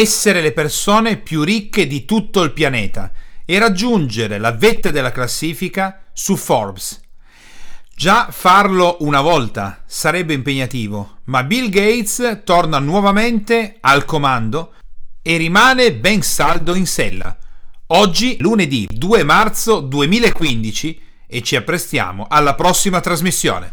essere le persone più ricche di tutto il pianeta e raggiungere la vetta della classifica su Forbes. Già farlo una volta sarebbe impegnativo, ma Bill Gates torna nuovamente al comando e rimane ben saldo in sella. Oggi, lunedì 2 marzo 2015, e ci apprestiamo alla prossima trasmissione.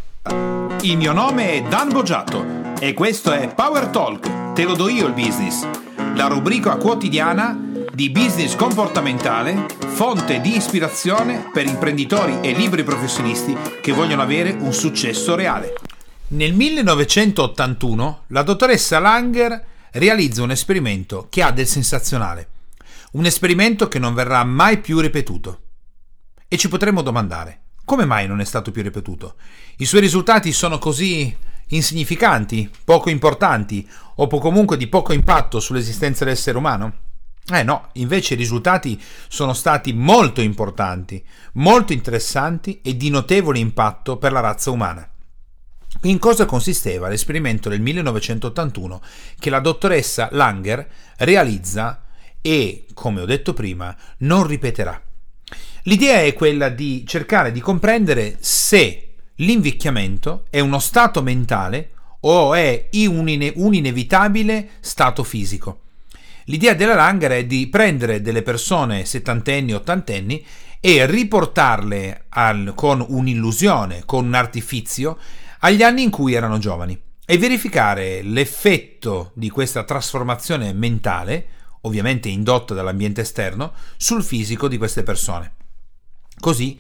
Il mio nome è Dan Boggiato e questo è Power Talk, te lo do io il business, la rubrica quotidiana di business comportamentale, fonte di ispirazione per imprenditori e libri professionisti che vogliono avere un successo reale. Nel 1981 la dottoressa Langer realizza un esperimento che ha del sensazionale, un esperimento che non verrà mai più ripetuto. E ci potremmo domandare, come mai non è stato più ripetuto? I suoi risultati sono così insignificanti, poco importanti o comunque di poco impatto sull'esistenza dell'essere umano? Eh no, invece i risultati sono stati molto importanti, molto interessanti e di notevole impatto per la razza umana. In cosa consisteva l'esperimento del 1981 che la dottoressa Langer realizza e, come ho detto prima, non ripeterà? L'idea è quella di cercare di comprendere se l'invecchiamento è uno stato mentale o è un, ine- un inevitabile stato fisico. L'idea della Langer è di prendere delle persone settantenni, ottantenni e riportarle al, con un'illusione, con un artifizio, agli anni in cui erano giovani e verificare l'effetto di questa trasformazione mentale, ovviamente indotta dall'ambiente esterno, sul fisico di queste persone. Così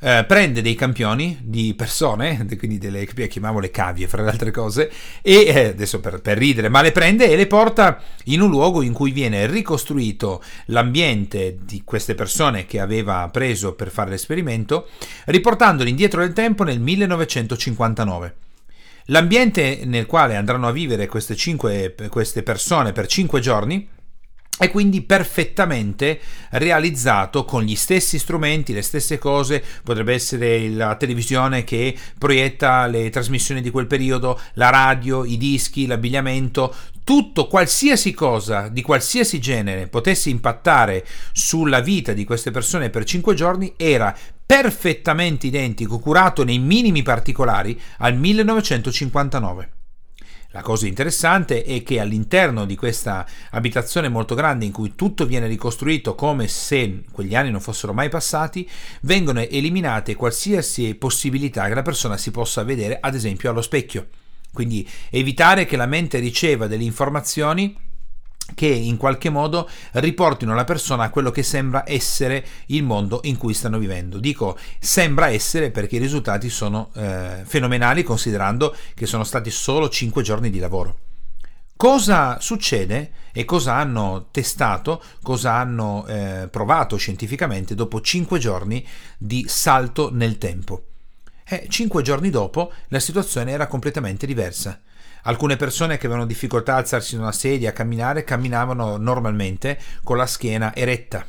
eh, prende dei campioni di persone, quindi delle chiamiamole cavie fra le altre cose, e eh, adesso per, per, ridere, ma le prende e le porta in un luogo in cui viene ricostruito l'ambiente di queste persone che aveva preso per fare l'esperimento, riportandoli indietro nel tempo nel 1959. L'ambiente nel quale andranno a vivere queste, cinque, queste persone per cinque giorni è quindi perfettamente realizzato con gli stessi strumenti, le stesse cose, potrebbe essere la televisione che proietta le trasmissioni di quel periodo, la radio, i dischi, l'abbigliamento, tutto, qualsiasi cosa di qualsiasi genere potesse impattare sulla vita di queste persone per cinque giorni era perfettamente identico, curato nei minimi particolari al 1959. La cosa interessante è che all'interno di questa abitazione molto grande in cui tutto viene ricostruito come se quegli anni non fossero mai passati, vengono eliminate qualsiasi possibilità che la persona si possa vedere ad esempio allo specchio. Quindi evitare che la mente riceva delle informazioni che in qualche modo riportino la persona a quello che sembra essere il mondo in cui stanno vivendo. Dico sembra essere perché i risultati sono eh, fenomenali considerando che sono stati solo 5 giorni di lavoro. Cosa succede e cosa hanno testato, cosa hanno eh, provato scientificamente dopo 5 giorni di salto nel tempo? Eh, 5 giorni dopo la situazione era completamente diversa Alcune persone che avevano difficoltà a alzarsi da una sedia, a camminare, camminavano normalmente con la schiena eretta.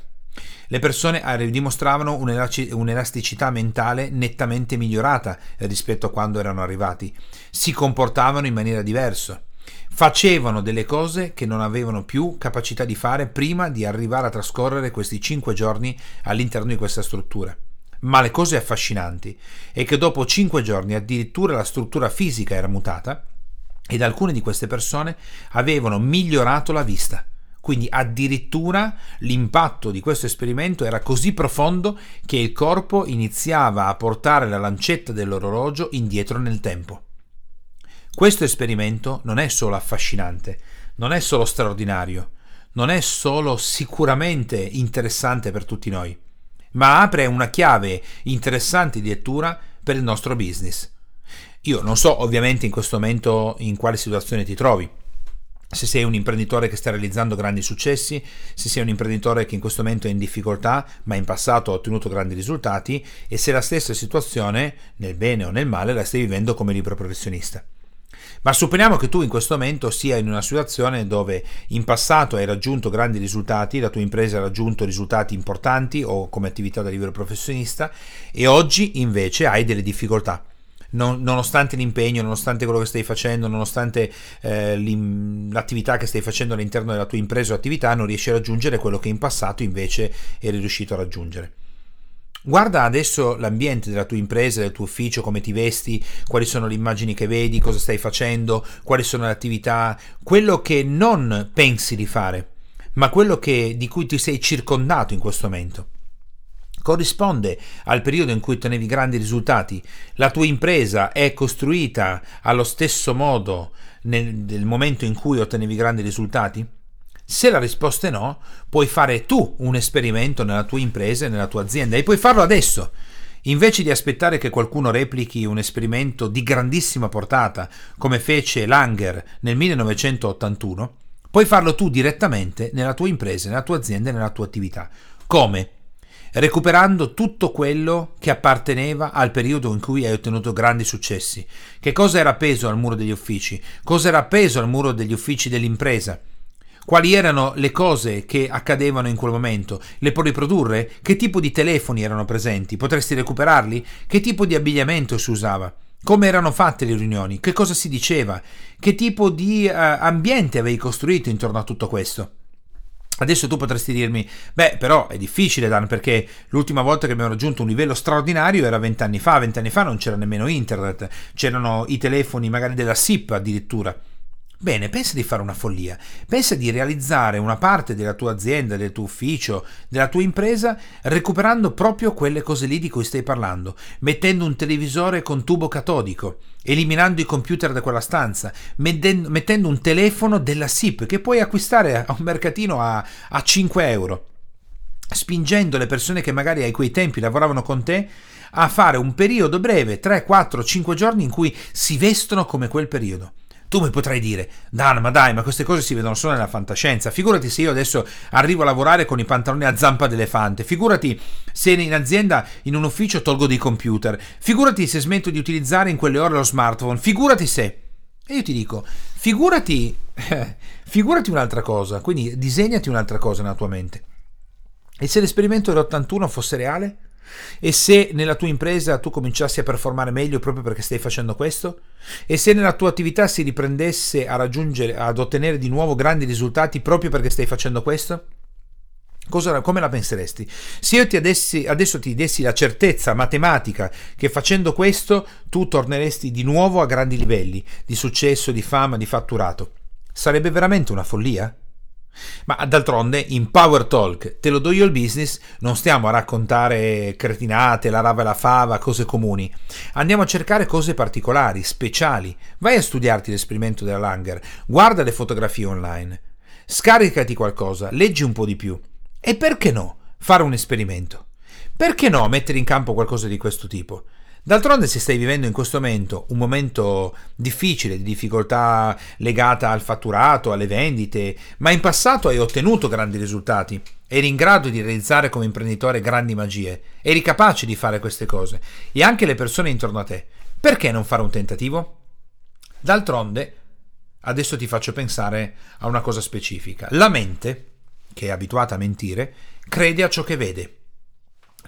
Le persone eh, dimostravano un'elasticità mentale nettamente migliorata rispetto a quando erano arrivati. Si comportavano in maniera diversa. Facevano delle cose che non avevano più capacità di fare prima di arrivare a trascorrere questi cinque giorni all'interno di questa struttura. Ma le cose affascinanti è che dopo cinque giorni addirittura la struttura fisica era mutata ed alcune di queste persone avevano migliorato la vista. Quindi addirittura l'impatto di questo esperimento era così profondo che il corpo iniziava a portare la lancetta dell'orologio indietro nel tempo. Questo esperimento non è solo affascinante, non è solo straordinario, non è solo sicuramente interessante per tutti noi, ma apre una chiave interessante di lettura per il nostro business. Io non so ovviamente in questo momento in quale situazione ti trovi, se sei un imprenditore che sta realizzando grandi successi, se sei un imprenditore che in questo momento è in difficoltà, ma in passato ha ottenuto grandi risultati, e se la stessa situazione, nel bene o nel male, la stai vivendo come libero professionista. Ma supponiamo che tu in questo momento sia in una situazione dove in passato hai raggiunto grandi risultati, la tua impresa ha raggiunto risultati importanti o come attività da libero professionista e oggi invece hai delle difficoltà non, nonostante l'impegno, nonostante quello che stai facendo, nonostante eh, l'attività che stai facendo all'interno della tua impresa o attività, non riesci a raggiungere quello che in passato invece eri riuscito a raggiungere. Guarda adesso l'ambiente della tua impresa, del tuo ufficio, come ti vesti, quali sono le immagini che vedi, cosa stai facendo, quali sono le attività, quello che non pensi di fare, ma quello che, di cui ti sei circondato in questo momento. Corrisponde al periodo in cui ottenevi grandi risultati. La tua impresa è costruita allo stesso modo nel, nel momento in cui ottenevi grandi risultati? Se la risposta è no, puoi fare tu un esperimento nella tua impresa e nella tua azienda e puoi farlo adesso. Invece di aspettare che qualcuno replichi un esperimento di grandissima portata, come fece Langer nel 1981, puoi farlo tu direttamente nella tua impresa, nella tua azienda e nella tua attività. Come? Recuperando tutto quello che apparteneva al periodo in cui hai ottenuto grandi successi. Che cosa era appeso al muro degli uffici? Cosa era appeso al muro degli uffici dell'impresa? Quali erano le cose che accadevano in quel momento? Le puoi riprodurre? Che tipo di telefoni erano presenti? Potresti recuperarli? Che tipo di abbigliamento si usava? Come erano fatte le riunioni? Che cosa si diceva? Che tipo di uh, ambiente avevi costruito intorno a tutto questo? Adesso tu potresti dirmi, beh, però è difficile, Dan, perché l'ultima volta che abbiamo raggiunto un livello straordinario era vent'anni fa. Vent'anni fa non c'era nemmeno internet, c'erano i telefoni magari della SIP addirittura. Bene, pensa di fare una follia, pensa di realizzare una parte della tua azienda, del tuo ufficio, della tua impresa, recuperando proprio quelle cose lì di cui stai parlando, mettendo un televisore con tubo catodico, eliminando i computer da quella stanza, mettendo un telefono della SIP che puoi acquistare a un mercatino a, a 5 euro, spingendo le persone che magari a quei tempi lavoravano con te a fare un periodo breve, 3, 4, 5 giorni in cui si vestono come quel periodo. Tu mi potrai dire, Dan, ma dai, ma queste cose si vedono solo nella fantascienza. Figurati se io adesso arrivo a lavorare con i pantaloni a zampa d'elefante. Figurati se in azienda, in un ufficio, tolgo dei computer. Figurati se smetto di utilizzare in quelle ore lo smartphone. Figurati se. E io ti dico, figurati, figurati un'altra cosa. Quindi disegnati un'altra cosa nella tua mente. E se l'esperimento dell'81 fosse reale? E se nella tua impresa tu cominciassi a performare meglio proprio perché stai facendo questo? E se nella tua attività si riprendesse a raggiungere, ad ottenere di nuovo grandi risultati proprio perché stai facendo questo? Cosa, come la penseresti? Se io ti adessi, adesso ti dessi la certezza matematica che facendo questo tu torneresti di nuovo a grandi livelli di successo, di fama, di fatturato, sarebbe veramente una follia? Ma d'altronde in Power Talk te lo do io il business, non stiamo a raccontare cretinate, la rava e la fava, cose comuni. Andiamo a cercare cose particolari, speciali. Vai a studiarti l'esperimento della Langer, guarda le fotografie online, scaricati qualcosa, leggi un po' di più. E perché no fare un esperimento? Perché no mettere in campo qualcosa di questo tipo? D'altronde se stai vivendo in questo momento un momento difficile, di difficoltà legata al fatturato, alle vendite, ma in passato hai ottenuto grandi risultati, eri in grado di realizzare come imprenditore grandi magie, eri capace di fare queste cose e anche le persone intorno a te, perché non fare un tentativo? D'altronde, adesso ti faccio pensare a una cosa specifica. La mente, che è abituata a mentire, crede a ciò che vede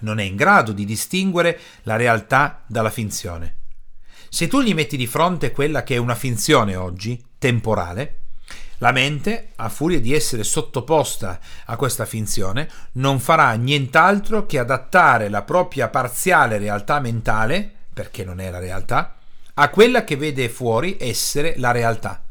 non è in grado di distinguere la realtà dalla finzione. Se tu gli metti di fronte quella che è una finzione oggi, temporale, la mente, a furia di essere sottoposta a questa finzione, non farà nient'altro che adattare la propria parziale realtà mentale, perché non è la realtà, a quella che vede fuori essere la realtà.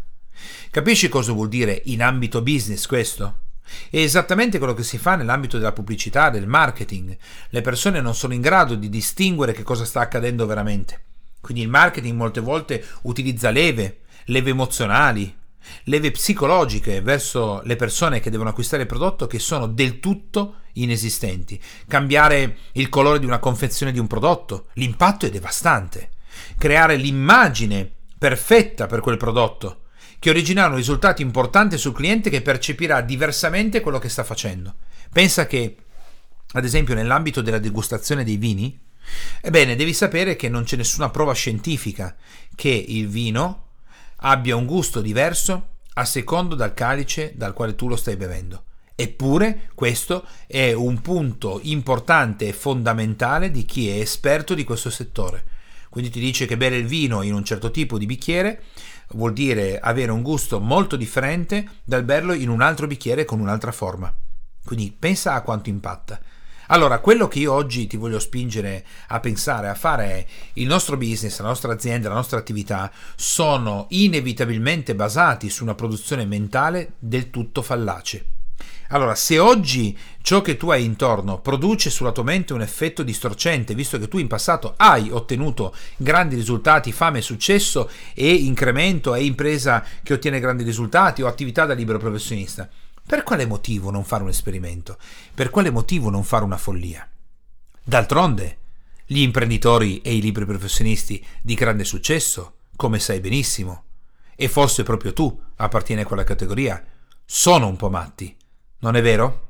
Capisci cosa vuol dire in ambito business questo? È esattamente quello che si fa nell'ambito della pubblicità, del marketing. Le persone non sono in grado di distinguere che cosa sta accadendo veramente. Quindi il marketing molte volte utilizza leve, leve emozionali, leve psicologiche verso le persone che devono acquistare il prodotto che sono del tutto inesistenti. Cambiare il colore di una confezione di un prodotto, l'impatto è devastante. Creare l'immagine perfetta per quel prodotto che origineranno risultati importanti sul cliente che percepirà diversamente quello che sta facendo. Pensa che, ad esempio, nell'ambito della degustazione dei vini, ebbene, devi sapere che non c'è nessuna prova scientifica che il vino abbia un gusto diverso a secondo dal calice dal quale tu lo stai bevendo. Eppure questo è un punto importante e fondamentale di chi è esperto di questo settore. Quindi ti dice che bere il vino in un certo tipo di bicchiere vuol dire avere un gusto molto differente dal berlo in un altro bicchiere con un'altra forma. Quindi pensa a quanto impatta. Allora, quello che io oggi ti voglio spingere a pensare, a fare è il nostro business, la nostra azienda, la nostra attività sono inevitabilmente basati su una produzione mentale del tutto fallace. Allora, se oggi ciò che tu hai intorno produce sulla tua mente un effetto distorcente, visto che tu in passato hai ottenuto grandi risultati, fame, successo e incremento e impresa che ottiene grandi risultati o attività da libero professionista, per quale motivo non fare un esperimento? Per quale motivo non fare una follia? D'altronde, gli imprenditori e i liberi professionisti di grande successo, come sai benissimo, e forse proprio tu appartieni a quella categoria, sono un po' matti non è vero?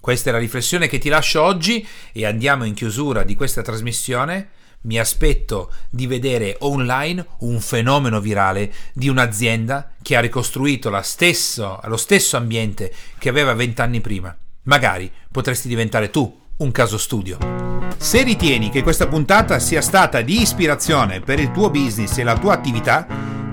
Questa è la riflessione che ti lascio oggi e andiamo in chiusura di questa trasmissione. Mi aspetto di vedere online un fenomeno virale di un'azienda che ha ricostruito stesso, lo stesso ambiente che aveva vent'anni prima. Magari potresti diventare tu un caso studio. Se ritieni che questa puntata sia stata di ispirazione per il tuo business e la tua attività,